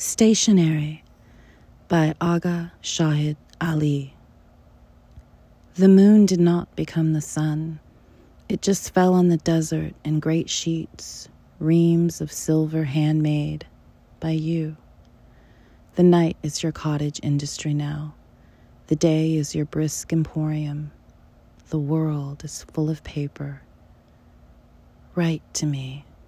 Stationary by Agha Shahid Ali. The moon did not become the sun. It just fell on the desert in great sheets, reams of silver handmade by you. The night is your cottage industry now. The day is your brisk emporium. The world is full of paper. Write to me.